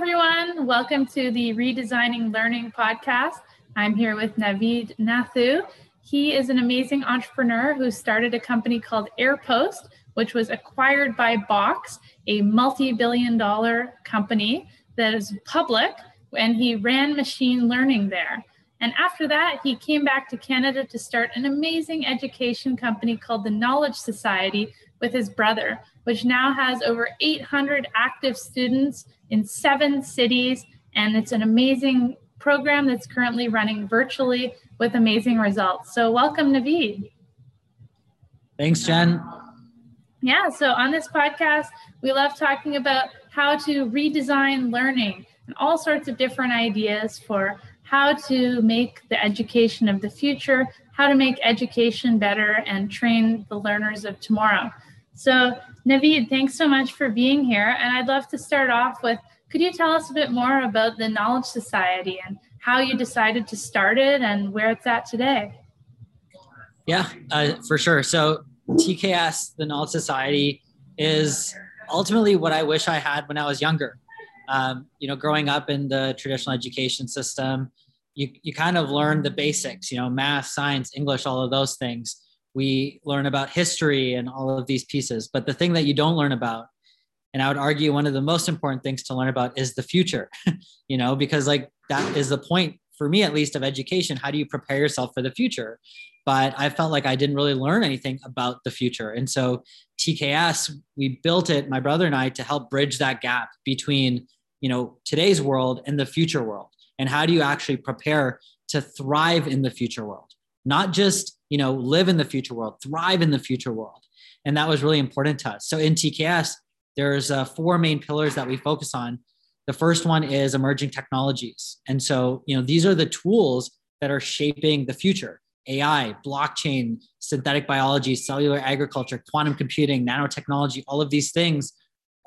everyone. Welcome to the Redesigning Learning podcast. I'm here with Navid Nathoo. He is an amazing entrepreneur who started a company called AirPost, which was acquired by Box, a multi billion dollar company that is public, and he ran machine learning there. And after that, he came back to Canada to start an amazing education company called the Knowledge Society with his brother, which now has over 800 active students in seven cities. And it's an amazing program that's currently running virtually with amazing results. So, welcome, Navid. Thanks, Jen. Yeah, so on this podcast, we love talking about how to redesign learning and all sorts of different ideas for how to make the education of the future, how to make education better, and train the learners of tomorrow. So, Navid, thanks so much for being here. And I'd love to start off with could you tell us a bit more about the Knowledge Society and how you decided to start it and where it's at today? Yeah, uh, for sure. So, TKS, the Knowledge Society, is ultimately what I wish I had when I was younger. Um, you know, growing up in the traditional education system, you, you kind of learn the basics, you know, math, science, English, all of those things. We learn about history and all of these pieces. But the thing that you don't learn about, and I would argue one of the most important things to learn about is the future, you know, because like that is the point for me, at least, of education. How do you prepare yourself for the future? but I felt like I didn't really learn anything about the future. And so TKS, we built it, my brother and I, to help bridge that gap between, you know, today's world and the future world. And how do you actually prepare to thrive in the future world? Not just, you know, live in the future world, thrive in the future world. And that was really important to us. So in TKS, there's uh, four main pillars that we focus on. The first one is emerging technologies. And so, you know, these are the tools that are shaping the future AI, blockchain, synthetic biology, cellular agriculture, quantum computing, nanotechnology, all of these things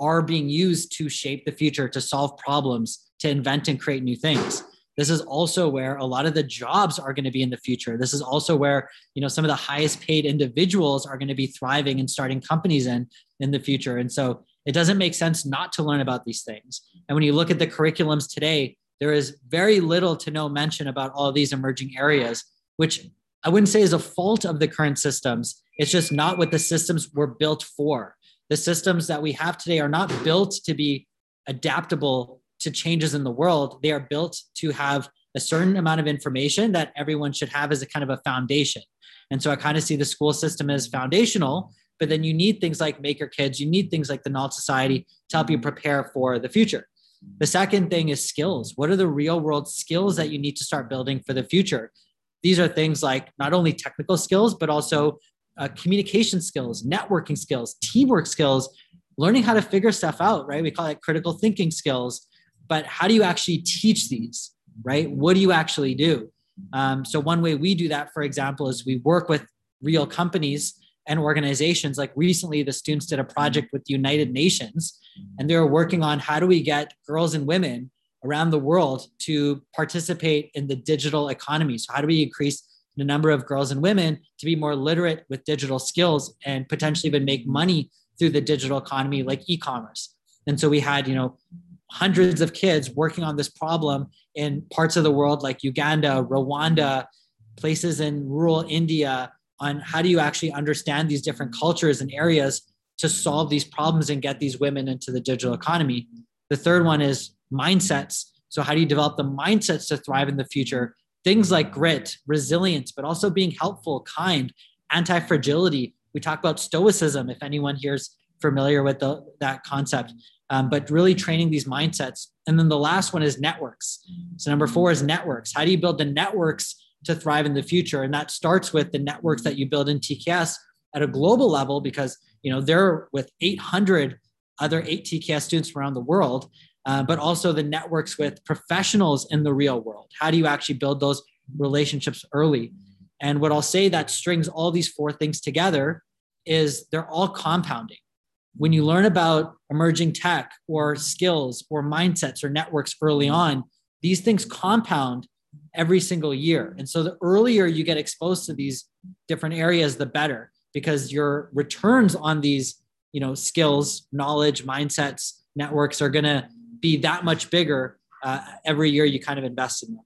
are being used to shape the future, to solve problems, to invent and create new things. This is also where a lot of the jobs are going to be in the future. This is also where, you know, some of the highest paid individuals are going to be thriving and starting companies in in the future. And so it doesn't make sense not to learn about these things. And when you look at the curriculums today, there is very little to no mention about all these emerging areas, which I wouldn't say is a fault of the current systems. It's just not what the systems were built for. The systems that we have today are not built to be adaptable to changes in the world. They are built to have a certain amount of information that everyone should have as a kind of a foundation. And so I kind of see the school system as foundational, but then you need things like Maker Kids, you need things like the Knowledge Society to help you mm-hmm. prepare for the future. The second thing is skills. What are the real world skills that you need to start building for the future? These are things like not only technical skills, but also uh, communication skills, networking skills, teamwork skills, learning how to figure stuff out, right? We call it critical thinking skills. But how do you actually teach these, right? What do you actually do? Um, so, one way we do that, for example, is we work with real companies and organizations. Like recently, the students did a project with the United Nations, and they were working on how do we get girls and women around the world to participate in the digital economy. So, how do we increase the number of girls and women to be more literate with digital skills and potentially even make money through the digital economy, like e commerce? And so, we had, you know, hundreds of kids working on this problem in parts of the world like Uganda, Rwanda, places in rural India on how do you actually understand these different cultures and areas to solve these problems and get these women into the digital economy. The third one is mindsets. So, how do you develop the mindsets to thrive in the future? Things like grit, resilience, but also being helpful, kind, anti fragility. We talk about stoicism, if anyone here is familiar with the, that concept, um, but really training these mindsets. And then the last one is networks. So, number four is networks. How do you build the networks to thrive in the future? And that starts with the networks that you build in TKS at a global level because you know they're with 800 other eight TKS students around the world uh, but also the networks with professionals in the real world. How do you actually build those relationships early? And what I'll say that strings all these four things together is they're all compounding. When you learn about emerging tech or skills or mindsets or networks early on, these things compound every single year. And so the earlier you get exposed to these different areas, the better, because your returns on these, you know, skills, knowledge, mindsets, networks are going to be that much bigger uh, every year you kind of invest in them.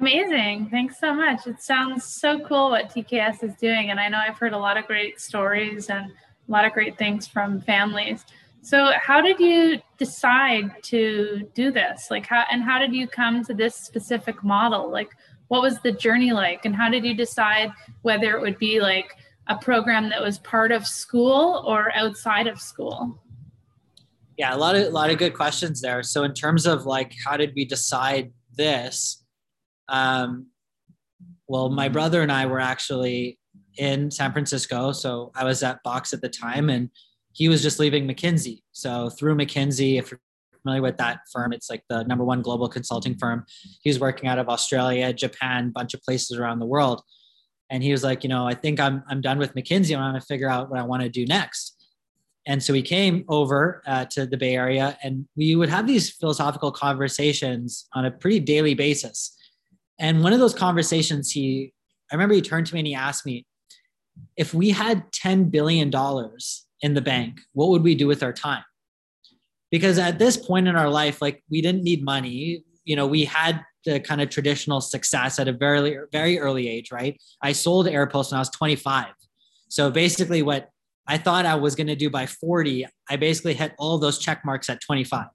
Amazing. Thanks so much. It sounds so cool what TKS is doing. And I know I've heard a lot of great stories and a lot of great things from families. So, how did you decide to do this? Like, how and how did you come to this specific model? Like, what was the journey like? And how did you decide whether it would be like a program that was part of school or outside of school? Yeah, a lot of a lot of good questions there. So in terms of like how did we decide this? Um, well, my brother and I were actually in San Francisco, so I was at Box at the time, and he was just leaving McKinsey. So through McKinsey, if you're familiar with that firm, it's like the number one global consulting firm. He was working out of Australia, Japan, bunch of places around the world and he was like, you know, I think I'm I'm done with McKinsey. I'm going to figure out what I want to do next. And so he came over uh, to the Bay Area, and we would have these philosophical conversations on a pretty daily basis. And one of those conversations, he, I remember he turned to me and he asked me, if we had $10 billion in the bank, what would we do with our time? Because at this point in our life, like we didn't need money. You know, we had the kind of traditional success at a very very early age, right? I sold AirPost when I was 25. So basically, what I thought I was going to do by 40, I basically hit all those check marks at 25.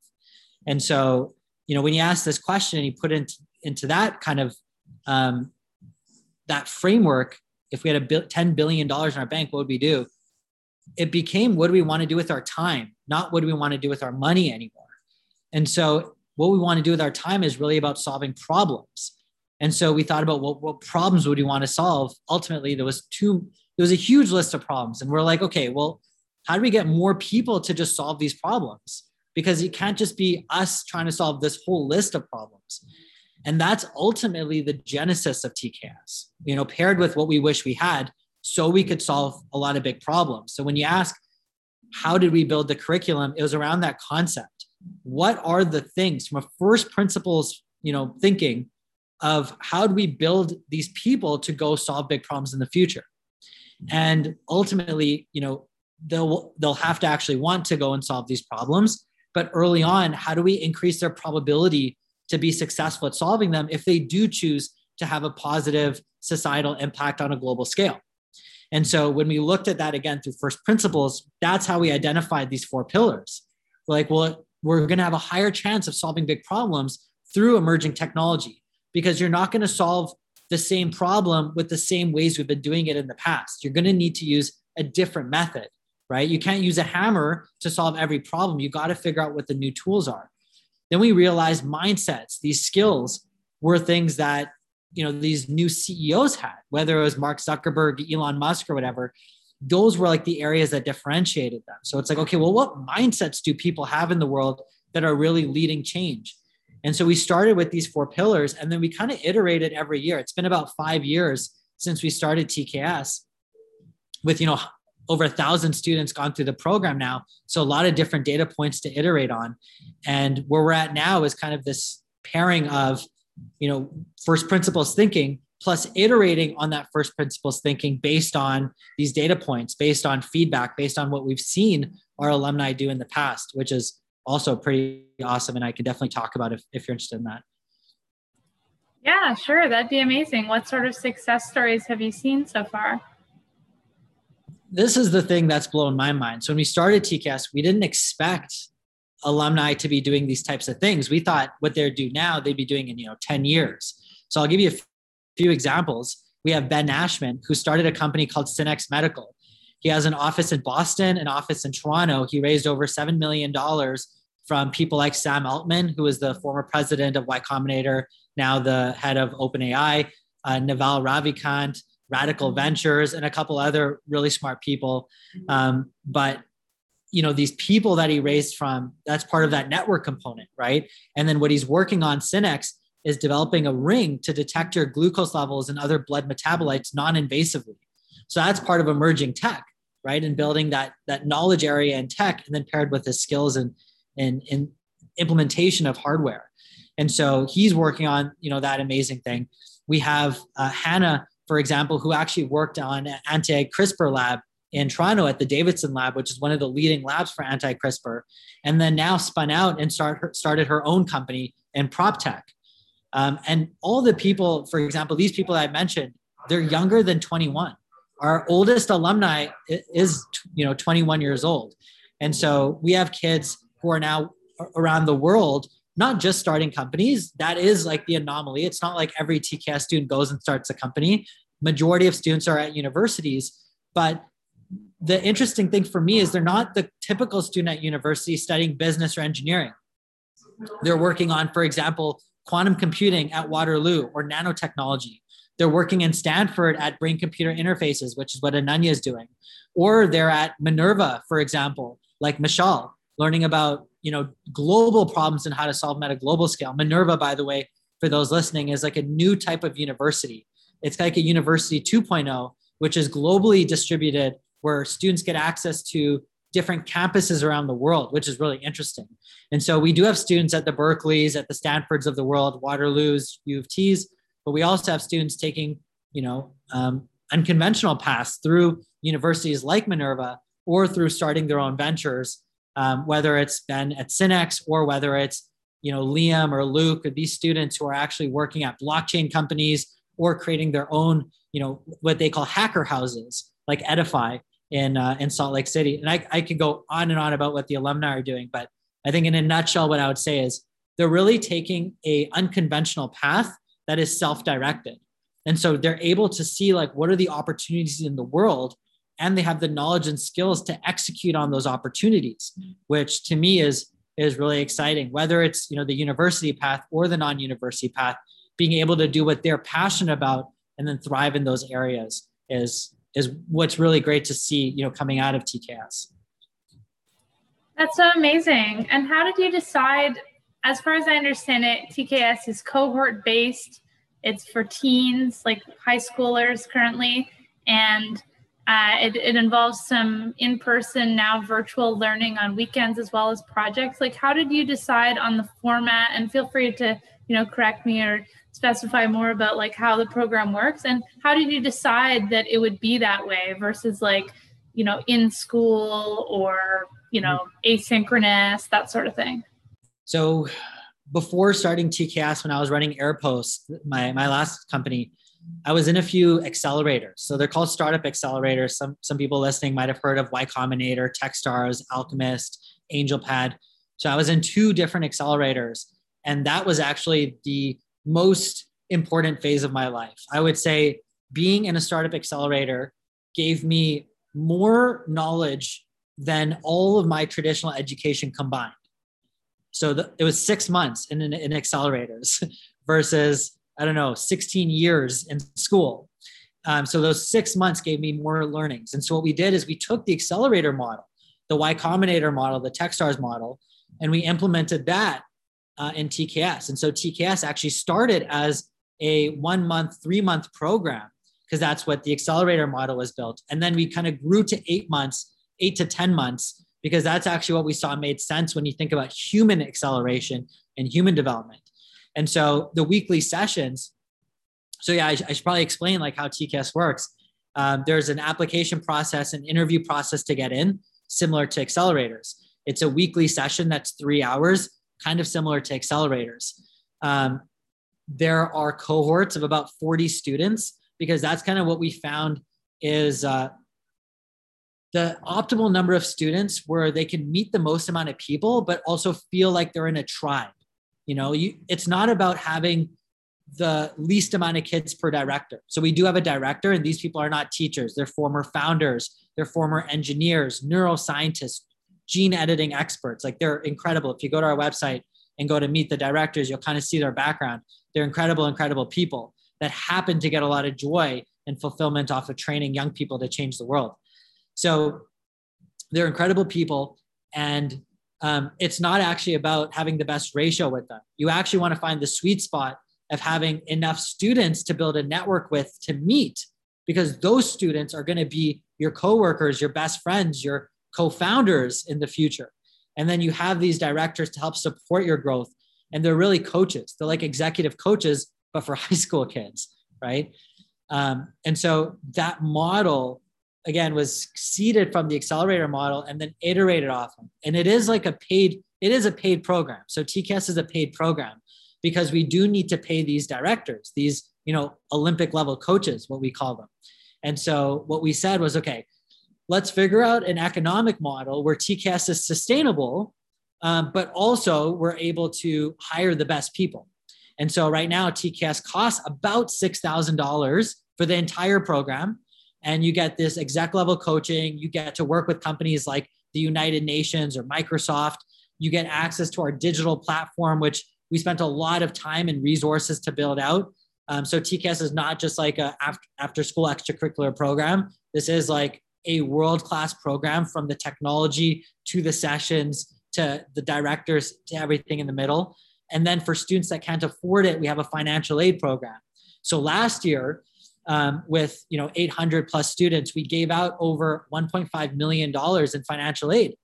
And so, you know, when you ask this question and you put into into that kind of um, that framework, if we had a 10 billion dollars in our bank, what would we do? It became what do we want to do with our time, not what do we want to do with our money anymore. And so what we want to do with our time is really about solving problems. And so we thought about what, what problems would we want to solve. Ultimately, there was two, there was a huge list of problems. And we're like, okay, well, how do we get more people to just solve these problems? Because it can't just be us trying to solve this whole list of problems. And that's ultimately the genesis of TKS, you know, paired with what we wish we had so we could solve a lot of big problems. So when you ask, how did we build the curriculum? It was around that concept what are the things from a first principles you know thinking of how do we build these people to go solve big problems in the future and ultimately you know they'll they'll have to actually want to go and solve these problems. But early on how do we increase their probability to be successful at solving them if they do choose to have a positive societal impact on a global scale? And so when we looked at that again through first principles that's how we identified these four pillars. Like well we're going to have a higher chance of solving big problems through emerging technology because you're not going to solve the same problem with the same ways we've been doing it in the past. You're going to need to use a different method, right? You can't use a hammer to solve every problem. You got to figure out what the new tools are. Then we realized mindsets, these skills were things that you know these new CEOs had, whether it was Mark Zuckerberg, Elon Musk, or whatever those were like the areas that differentiated them. So it's like, okay, well, what mindsets do people have in the world that are really leading change? And so we started with these four pillars and then we kind of iterated every year. It's been about five years since we started TKS with, you know, over a thousand students gone through the program now. So a lot of different data points to iterate on. And where we're at now is kind of this pairing of, you know, first principles thinking plus iterating on that first principles thinking based on these data points, based on feedback, based on what we've seen our alumni do in the past, which is also pretty awesome. And I can definitely talk about if, if you're interested in that. Yeah, sure. That'd be amazing. What sort of success stories have you seen so far? This is the thing that's blown my mind. So when we started TKS, we didn't expect alumni to be doing these types of things. We thought what they'd do now, they'd be doing in, you know, 10 years. So I'll give you a few examples. We have Ben Ashman, who started a company called Synex Medical. He has an office in Boston, an office in Toronto. He raised over $7 million from people like Sam Altman, who is the former president of Y Combinator, now the head of OpenAI, uh, Naval Ravikant, Radical Ventures, and a couple other really smart people. Um, but you know these people that he raised from that's part of that network component right and then what he's working on Synex is developing a ring to detect your glucose levels and other blood metabolites non-invasively. So that's part of emerging tech, right? And building that that knowledge area in tech, and then paired with his skills and and, and implementation of hardware. And so he's working on you know that amazing thing. We have uh, Hannah, for example, who actually worked on anti CRISPR lab in Toronto at the Davidson Lab, which is one of the leading labs for anti CRISPR, and then now spun out and start her, started her own company in prop tech. Um, and all the people, for example, these people I mentioned, they're younger than 21. Our oldest alumni is, you know, 21 years old. And so we have kids who are now around the world, not just starting companies. That is like the anomaly. It's not like every TKS student goes and starts a company. Majority of students are at universities, but the interesting thing for me is they're not the typical student at university studying business or engineering. They're working on, for example, quantum computing at Waterloo or nanotechnology. They're working in Stanford at brain computer interfaces, which is what Ananya is doing. Or they're at Minerva, for example, like Michelle, learning about you know global problems and how to solve them at a global scale. Minerva, by the way, for those listening, is like a new type of university. It's like a university 2.0, which is globally distributed, where students get access to different campuses around the world, which is really interesting. And so we do have students at the Berkeleys, at the Stanfords of the world, Waterloos, U of T's, but we also have students taking, you know, um, unconventional paths through universities like Minerva or through starting their own ventures, um, whether it's been at Synex or whether it's, you know, Liam or Luke or these students who are actually working at blockchain companies or creating their own, you know, what they call hacker houses like Edify in uh, in Salt Lake City. And I, I could go on and on about what the alumni are doing, but I think in a nutshell, what I would say is they're really taking a unconventional path that is self-directed. And so they're able to see like what are the opportunities in the world and they have the knowledge and skills to execute on those opportunities, which to me is is really exciting. Whether it's you know the university path or the non-university path, being able to do what they're passionate about and then thrive in those areas is is what's really great to see, you know, coming out of TKS. That's so amazing. And how did you decide? As far as I understand it, TKS is cohort based. It's for teens, like high schoolers currently, and uh, it, it involves some in-person now virtual learning on weekends as well as projects. Like, how did you decide on the format? And feel free to, you know, correct me or specify more about like how the program works and how did you decide that it would be that way versus like you know in school or you know asynchronous that sort of thing so before starting tks when i was running airpost my, my last company i was in a few accelerators so they're called startup accelerators some, some people listening might have heard of y combinator techstars alchemist angelpad so i was in two different accelerators and that was actually the most important phase of my life. I would say being in a startup accelerator gave me more knowledge than all of my traditional education combined. So the, it was six months in, in, in accelerators versus, I don't know, 16 years in school. Um, so those six months gave me more learnings. And so what we did is we took the accelerator model, the Y Combinator model, the Techstars model, and we implemented that uh, in TKS. And so TKS actually started as a one month, three month program because that's what the accelerator model was built. And then we kind of grew to eight months, eight to 10 months, because that's actually what we saw made sense when you think about human acceleration and human development. And so the weekly sessions, so yeah, I, I should probably explain like how TKS works. Um, there's an application process, an interview process to get in, similar to accelerators. It's a weekly session that's three hours kind of similar to accelerators. Um, there are cohorts of about 40 students because that's kind of what we found is uh, the optimal number of students where they can meet the most amount of people, but also feel like they're in a tribe. You know, you, it's not about having the least amount of kids per director. So we do have a director, and these people are not teachers. They're former founders, they're former engineers, neuroscientists, gene editing experts. Like they're incredible. If you go to our website and go to meet the directors, you'll kind of see their background. They're incredible, incredible people that happen to get a lot of joy and fulfillment off of training young people to change the world. So they're incredible people. And um, it's not actually about having the best ratio with them. You actually want to find the sweet spot of having enough students to build a network with to meet because those students are going to be your coworkers, your best friends, your co-founders in the future. And then you have these directors to help support your growth and they're really coaches. They're like executive coaches but for high school kids right? Um, and so that model again was seeded from the accelerator model and then iterated off of. And it is like a paid, it is a paid program. So TKS is a paid program because we do need to pay these directors, these, you know, Olympic level coaches, what we call them. And so what we said was, okay, let's figure out an economic model where TKS is sustainable, um, but also we're able to hire the best people. And so right now, TKS costs about $6,000 for the entire program. And you get this exec level coaching. You get to work with companies like the United Nations or Microsoft. You get access to our digital platform, which we spent a lot of time and resources to build out. Um, so TKS is not just like a after, after school extracurricular program. This is like a world class program from the technology to the sessions to the directors to everything in the middle. And then for students that can't afford it, we have a financial aid program. So last year, um, with you know 800 plus students, we gave out over 1.5 million dollars in financial aid,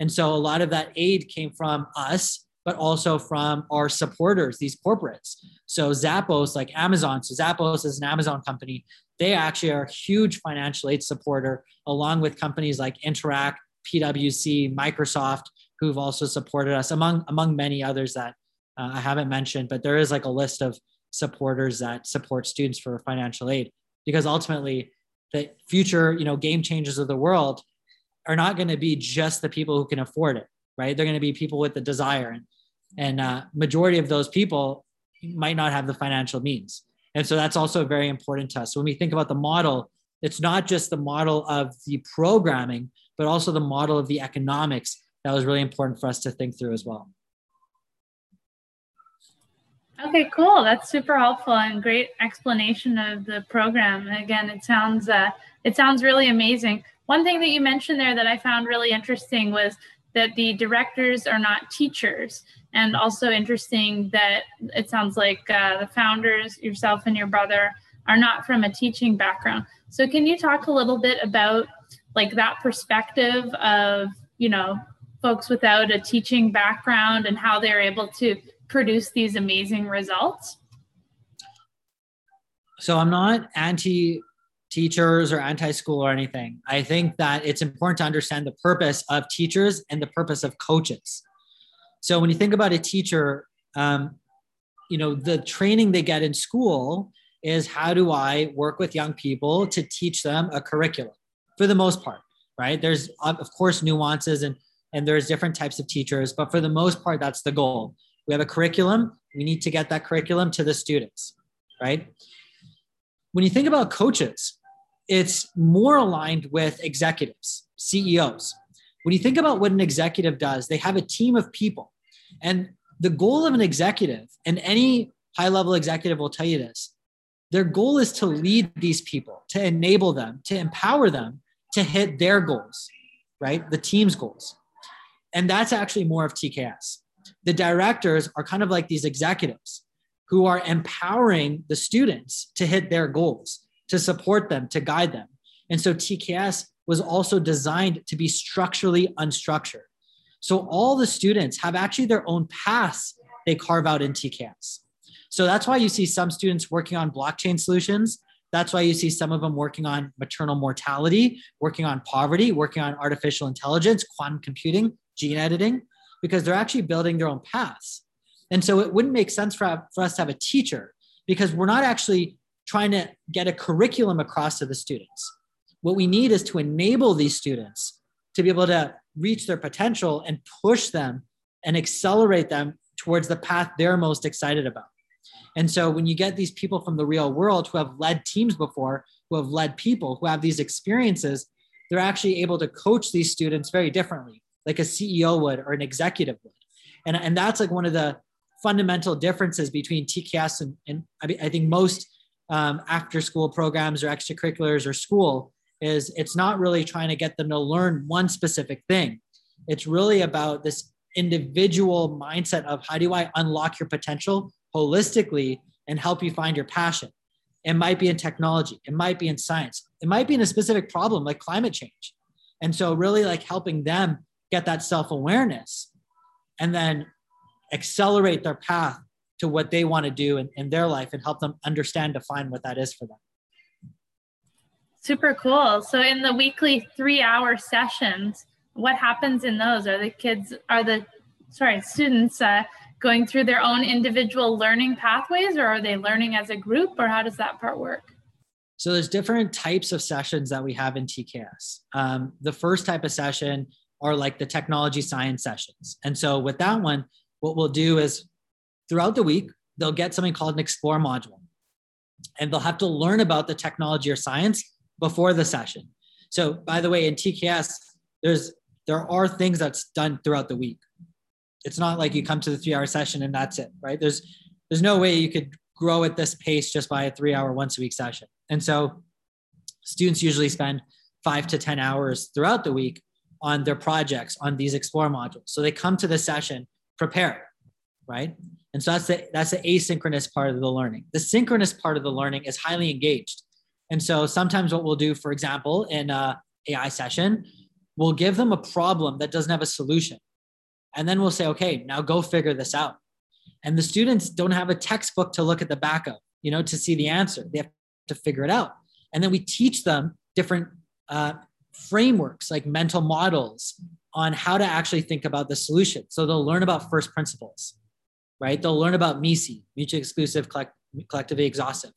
and so a lot of that aid came from us, but also from our supporters, these corporates. So Zappos, like Amazon, so Zappos is an Amazon company. They actually are a huge financial aid supporter, along with companies like Interac, PwC, Microsoft, who've also supported us, among among many others that uh, I haven't mentioned, but there is like a list of supporters that support students for financial aid because ultimately the future, you know, game changers of the world are not going to be just the people who can afford it, right? They're going to be people with the desire and and uh, majority of those people might not have the financial means. And so that's also very important to us. So when we think about the model, it's not just the model of the programming, but also the model of the economics that was really important for us to think through as well. Okay, cool. That's super helpful and great explanation of the program. Again, it sounds uh, it sounds really amazing. One thing that you mentioned there that I found really interesting was that the directors are not teachers, and also interesting that it sounds like uh, the founders, yourself and your brother, are not from a teaching background. So, can you talk a little bit about like that perspective of you know folks without a teaching background and how they're able to produce these amazing results? So I'm not anti teachers or anti school or anything. I think that it's important to understand the purpose of teachers and the purpose of coaches. So when you think about a teacher, um, you know, the training they get in school is how do I work with young people to teach them a curriculum for the most part, right? There's, of course, nuances and, and there's different types of teachers, but for the most part, that's the goal. We have a curriculum. We need to get that curriculum to the students, right? When you think about coaches, it's more aligned with executives, CEOs. When you think about what an executive does, they have a team of people. And the goal of an executive, and any high level executive will tell you this, their goal is to lead these people, to enable them, to empower them to hit their goals, right? The team's goals. And that's actually more of TKS the directors are kind of like these executives who are empowering the students to hit their goals, to support them, to guide them. And so TKS was also designed to be structurally unstructured. So all the students have actually their own paths they carve out in TKS. So that's why you see some students working on blockchain solutions. That's why you see some of them working on maternal mortality, working on poverty, working on artificial intelligence, quantum computing, gene editing because they're actually building their own paths. And so it wouldn't make sense for, for us to have a teacher because we're not actually trying to get a curriculum across to the students. What we need is to enable these students to be able to reach their potential and push them and accelerate them towards the path they're most excited about. And so when you get these people from the real world who have led teams before, who have led people, who have these experiences, they're actually able to coach these students very differently like a CEO would or an executive would. And, and that's like one of the fundamental differences between TKS and, and I, I think most um, after school programs or extracurriculars or school is it's not really trying to get them to learn one specific thing. It's really about this individual mindset of how do I unlock your potential holistically and help you find your passion. It might be in technology, it might be in science, it might be in a specific problem like climate change. And so, really, like helping them get that self awareness and then accelerate their path to what they want to do in, in their life and help them understand, define what that is for them. Super cool. So in the weekly three hour sessions, what happens in those? Are the kids, are the, sorry, students uh, going through their own individual learning pathways or are they learning as a group or how does that part work? So there's different types of sessions that we have in TKS. Um, the first type of session are like the technology science sessions. And so with that one, what we'll do is throughout the week, they'll get something called an explore module. And they'll have to learn about the technology or science before the session. So by the way, in TKS, there's there are things that's done throughout the week. It's not like you come to the three hour session and that's it, right? There's there's no way you could grow at this pace just by a three hour once a week session. And so students usually spend five to 10 hours throughout the week on their projects on these explore modules. So they come to the session prepared, right? And so that's the that's the asynchronous part of the learning. The synchronous part of the learning is highly engaged. And so sometimes what we'll do, for example, in a AI session, we'll give them a problem that doesn't have a solution. And then we'll say, okay, now go figure this out. And the students don't have a textbook to look at the back of, you know, to see the answer. They have to figure it out. And then we teach them different uh, frameworks like mental models on how to actually think about the solution. So they'll learn about first principles, right? They'll learn about MECE, mutually exclusive, collect, collectively exhaustive.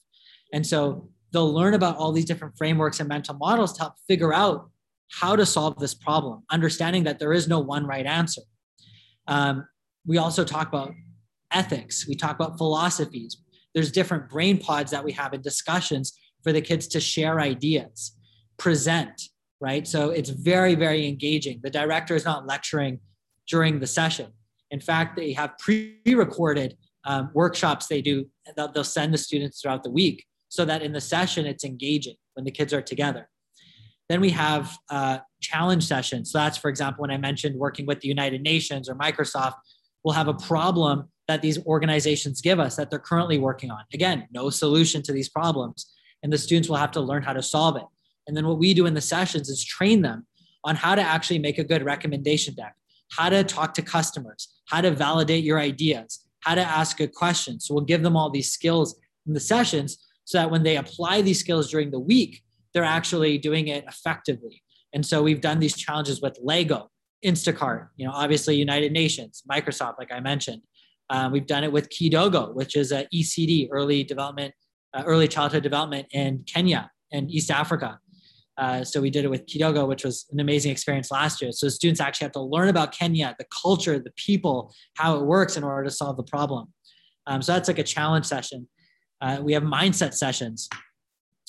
And so they'll learn about all these different frameworks and mental models to help figure out how to solve this problem, understanding that there is no one right answer. Um, we also talk about ethics, we talk about philosophies. There's different brain pods that we have in discussions for the kids to share ideas, present, right? So it's very, very engaging. The director is not lecturing during the session. In fact, they have pre recorded um, workshops they do, they'll, they'll send the students throughout the week so that in the session it's engaging when the kids are together. Then we have uh, challenge sessions. So that's, for example, when I mentioned working with the United Nations or Microsoft, we'll have a problem that these organizations give us that they're currently working on. Again, no solution to these problems. And the students will have to learn how to solve it. And then what we do in the sessions is train them on how to actually make a good recommendation deck, how to talk to customers, how to validate your ideas, how to ask good questions. So we'll give them all these skills in the sessions so that when they apply these skills during the week, they're actually doing it effectively. And so we've done these challenges with Lego, Instacart, you know, obviously United Nations, Microsoft, like I mentioned. Uh, we've done it with Kidogo, which is a ECD, early development, uh, early childhood development in Kenya and East Africa. Uh, so we did it with Kidogo, which was an amazing experience last year. So students actually have to learn about Kenya, the culture, the people, how it works in order to solve the problem. Um, so that's like a challenge session. Uh, we have mindset sessions.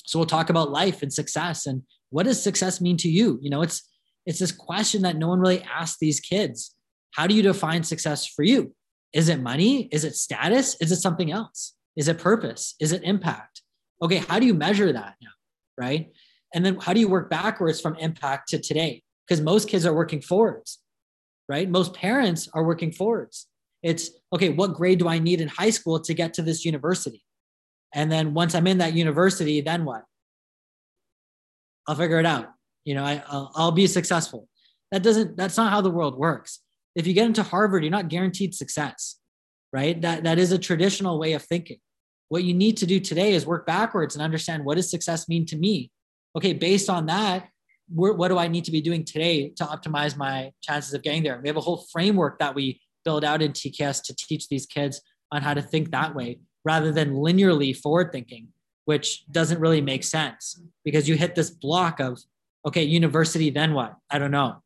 So we'll talk about life and success and what does success mean to you? You know, it's it's this question that no one really asks these kids. How do you define success for you? Is it money? Is it status? Is it something else? Is it purpose? Is it impact? Okay, how do you measure that now? Right? And then how do you work backwards from impact to today? Because most kids are working forwards, right? Most parents are working forwards. It's okay, what grade do I need in high school to get to this university? And then once I'm in that university, then what? I'll figure it out. You know, I, I'll, I'll be successful. That doesn't, that's not how the world works. If you get into Harvard, you're not guaranteed success, right? That, that is a traditional way of thinking. What you need to do today is work backwards and understand what does success mean to me? Okay, based on that, what do I need to be doing today to optimize my chances of getting there? We have a whole framework that we build out in TKS to teach these kids on how to think that way rather than linearly forward thinking, which doesn't really make sense because you hit this block of, okay, university, then what? I don't know.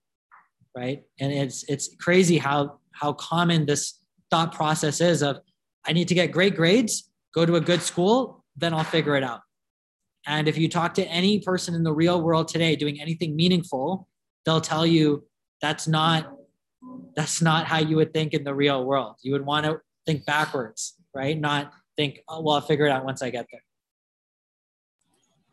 Right. And it's it's crazy how how common this thought process is of I need to get great grades, go to a good school, then I'll figure it out. And if you talk to any person in the real world today doing anything meaningful, they'll tell you that's not that's not how you would think in the real world. You would want to think backwards, right? Not think, oh, well, I'll figure it out once I get there.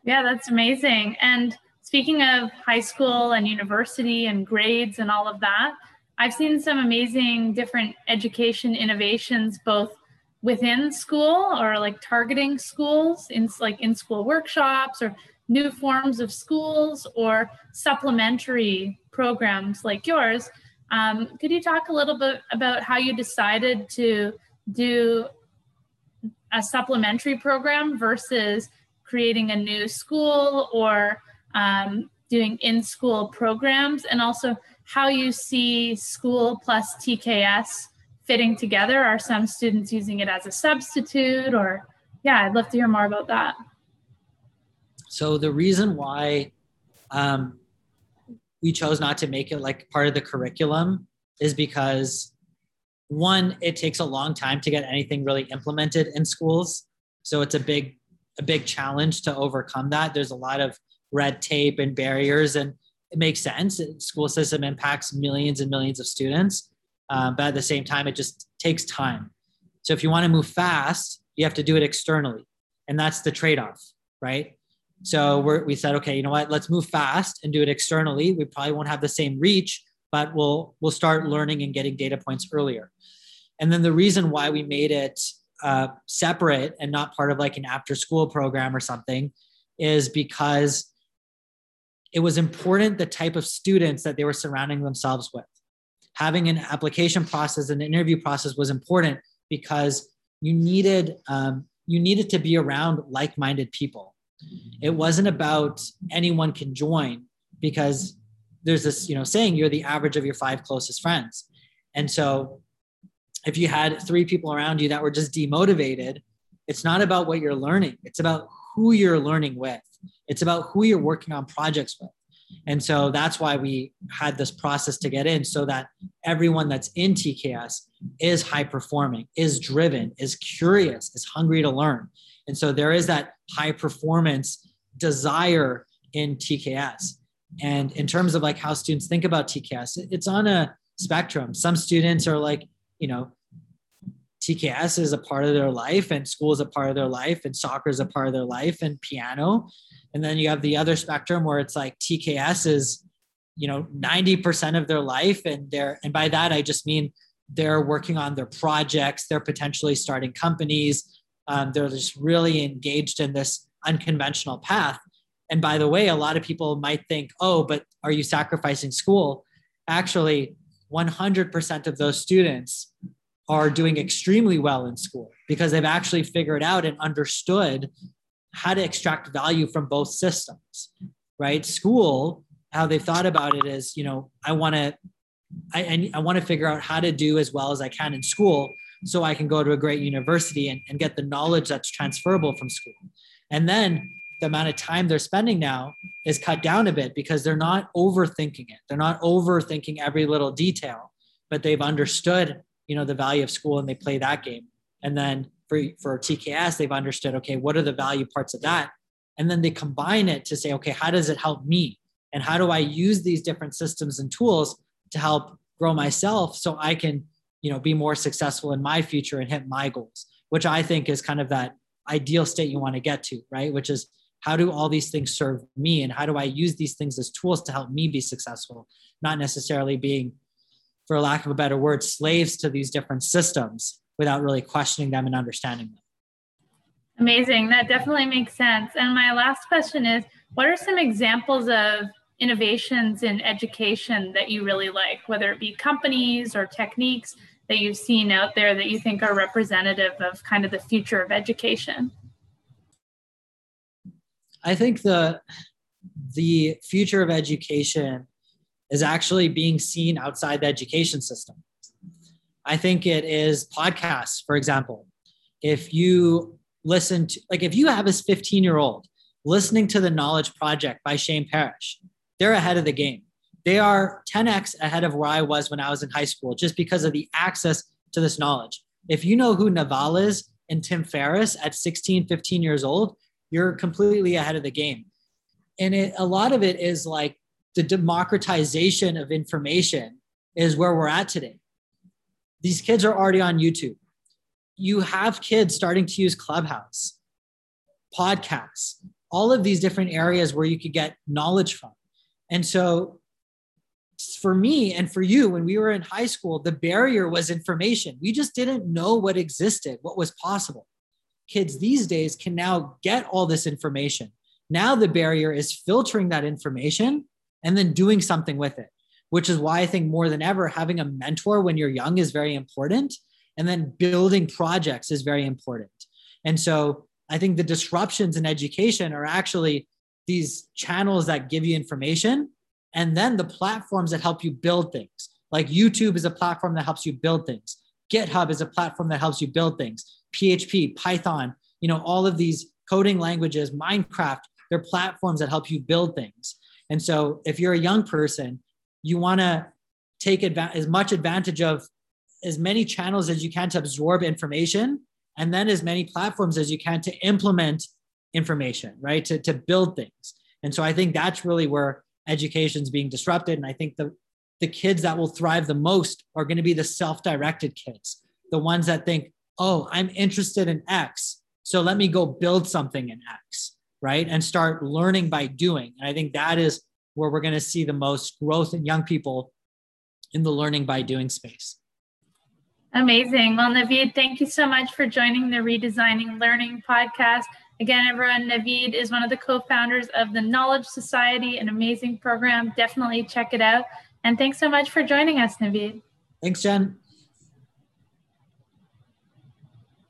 Yeah, that's amazing. And speaking of high school and university and grades and all of that, I've seen some amazing different education innovations both within school or like targeting schools in like in school workshops or new forms of schools or supplementary programs like yours. Um, could you talk a little bit about how you decided to do a supplementary program versus creating a new school or um, doing in school programs and also how you see school plus TKS fitting together. Are some students using it as a substitute or yeah, I'd love to hear more about that. So the reason why um, we chose not to make it like part of the curriculum is because one, it takes a long time to get anything really implemented in schools. So it's a big, a big challenge to overcome that. There's a lot of red tape and barriers, and it makes sense. School system impacts millions and millions of students, um, but at the same time, it just takes time. So if you want to move fast, you have to do it externally, and that's the trade-off, right? So we said, okay, you know what? Let's move fast and do it externally. We probably won't have the same reach, but we'll we'll start learning and getting data points earlier. And then the reason why we made it uh, separate and not part of like an after school program or something is because it was important the type of students that they were surrounding themselves with. Having an application process and an interview process was important because you needed um, you needed to be around like-minded people. It wasn't about anyone can join because there's this you know saying you're the average of your five closest friends, and so if you had three people around you that were just demotivated, it's not about what you're learning. It's about who you're learning with. It's about who you're working on projects with. And so that's why we had this process to get in so that everyone that's in TKS is high performing, is driven, is curious, is hungry to learn. And so there is that high performance desire in TKS. And in terms of like how students think about TKS, it's on a spectrum. Some students are like, you know, TKS is a part of their life and school is a part of their life and soccer is a part of their life and piano. And then you have the other spectrum where it's like TKS is, you know, 90% of their life. And they're, and by that, I just mean they're working on their projects, they're potentially starting companies. Um, they're just really engaged in this unconventional path. And by the way, a lot of people might think, oh, but are you sacrificing school? Actually, 100% of those students are doing extremely well in school because they've actually figured out and understood how to extract value from both systems right? School how they thought about it is you know i want to I, I, I want to figure out how to do as well as i can in school so i can go to a great university and, and get the knowledge that's transferable from school. And then the amount of time they're spending now is cut down a bit because they're not overthinking it. They're not overthinking every little detail but they've understood you know the value of school and they play that game. And then for, for tks they've understood okay what are the value parts of that? And then they combine it to say okay how does it help me? And how do i use these different systems and tools to help grow myself so i can you know be more successful in my future and hit my goals which i think is kind of that ideal state you want to get to right? Which is how do all these things serve me? And how do i use these things as tools to help me be successful? Not necessarily being for lack of a better word, slaves to these different systems without really questioning them and understanding them. Amazing. That definitely makes sense. And my last question is what are some examples of innovations in education that you really like, whether it be companies or techniques that you've seen out there that you think are representative of kind of the future of education? I think the the future of education is actually being seen outside the education system. I think it is podcasts, for example. If you listen to, like, if you have this 15 year old listening to the Knowledge Project by Shane Parrish, they're ahead of the game. They are 10x ahead of where I was when I was in high school just because of the access to this knowledge. If you know who Naval is and Tim Ferriss at 16, 15 years old, you're completely ahead of the game. And it, a lot of it is like the democratization of information is where we're at today. These kids are already on YouTube. You have kids starting to use Clubhouse, podcasts, all of these different areas where you could get knowledge from. And so, for me and for you, when we were in high school, the barrier was information. We just didn't know what existed, what was possible. Kids these days can now get all this information. Now, the barrier is filtering that information and then doing something with it, which is why I think more than ever, having a mentor when you're young is very important. And then building projects is very important. And so I think the disruptions in education are actually these channels that give you information and then the platforms that help you build things. Like YouTube is a platform that helps you build things. GitHub is a platform that helps you build things. PHP, Python, you know, all of these coding languages, Minecraft, they're platforms that help you build things. And so if you're a young person, you want to take adva- as much advantage of as many channels as you can to absorb information and then as many platforms as you can to implement information, right? To, to build things. And so I think that's really where education is being disrupted. And I think the, the kids that will thrive the most are going to be the self directed kids, the ones that think, oh, I'm interested in X. So let me go build something in X, right? And start learning by doing. And I think that is where we're going to see the most growth in young people in the learning by doing space. Amazing. Well, Navid, thank you so much for joining the Redesigning Learning podcast. Again, everyone, Navid is one of the co founders of the Knowledge Society, an amazing program. Definitely check it out. And thanks so much for joining us, Navid. Thanks, Jen.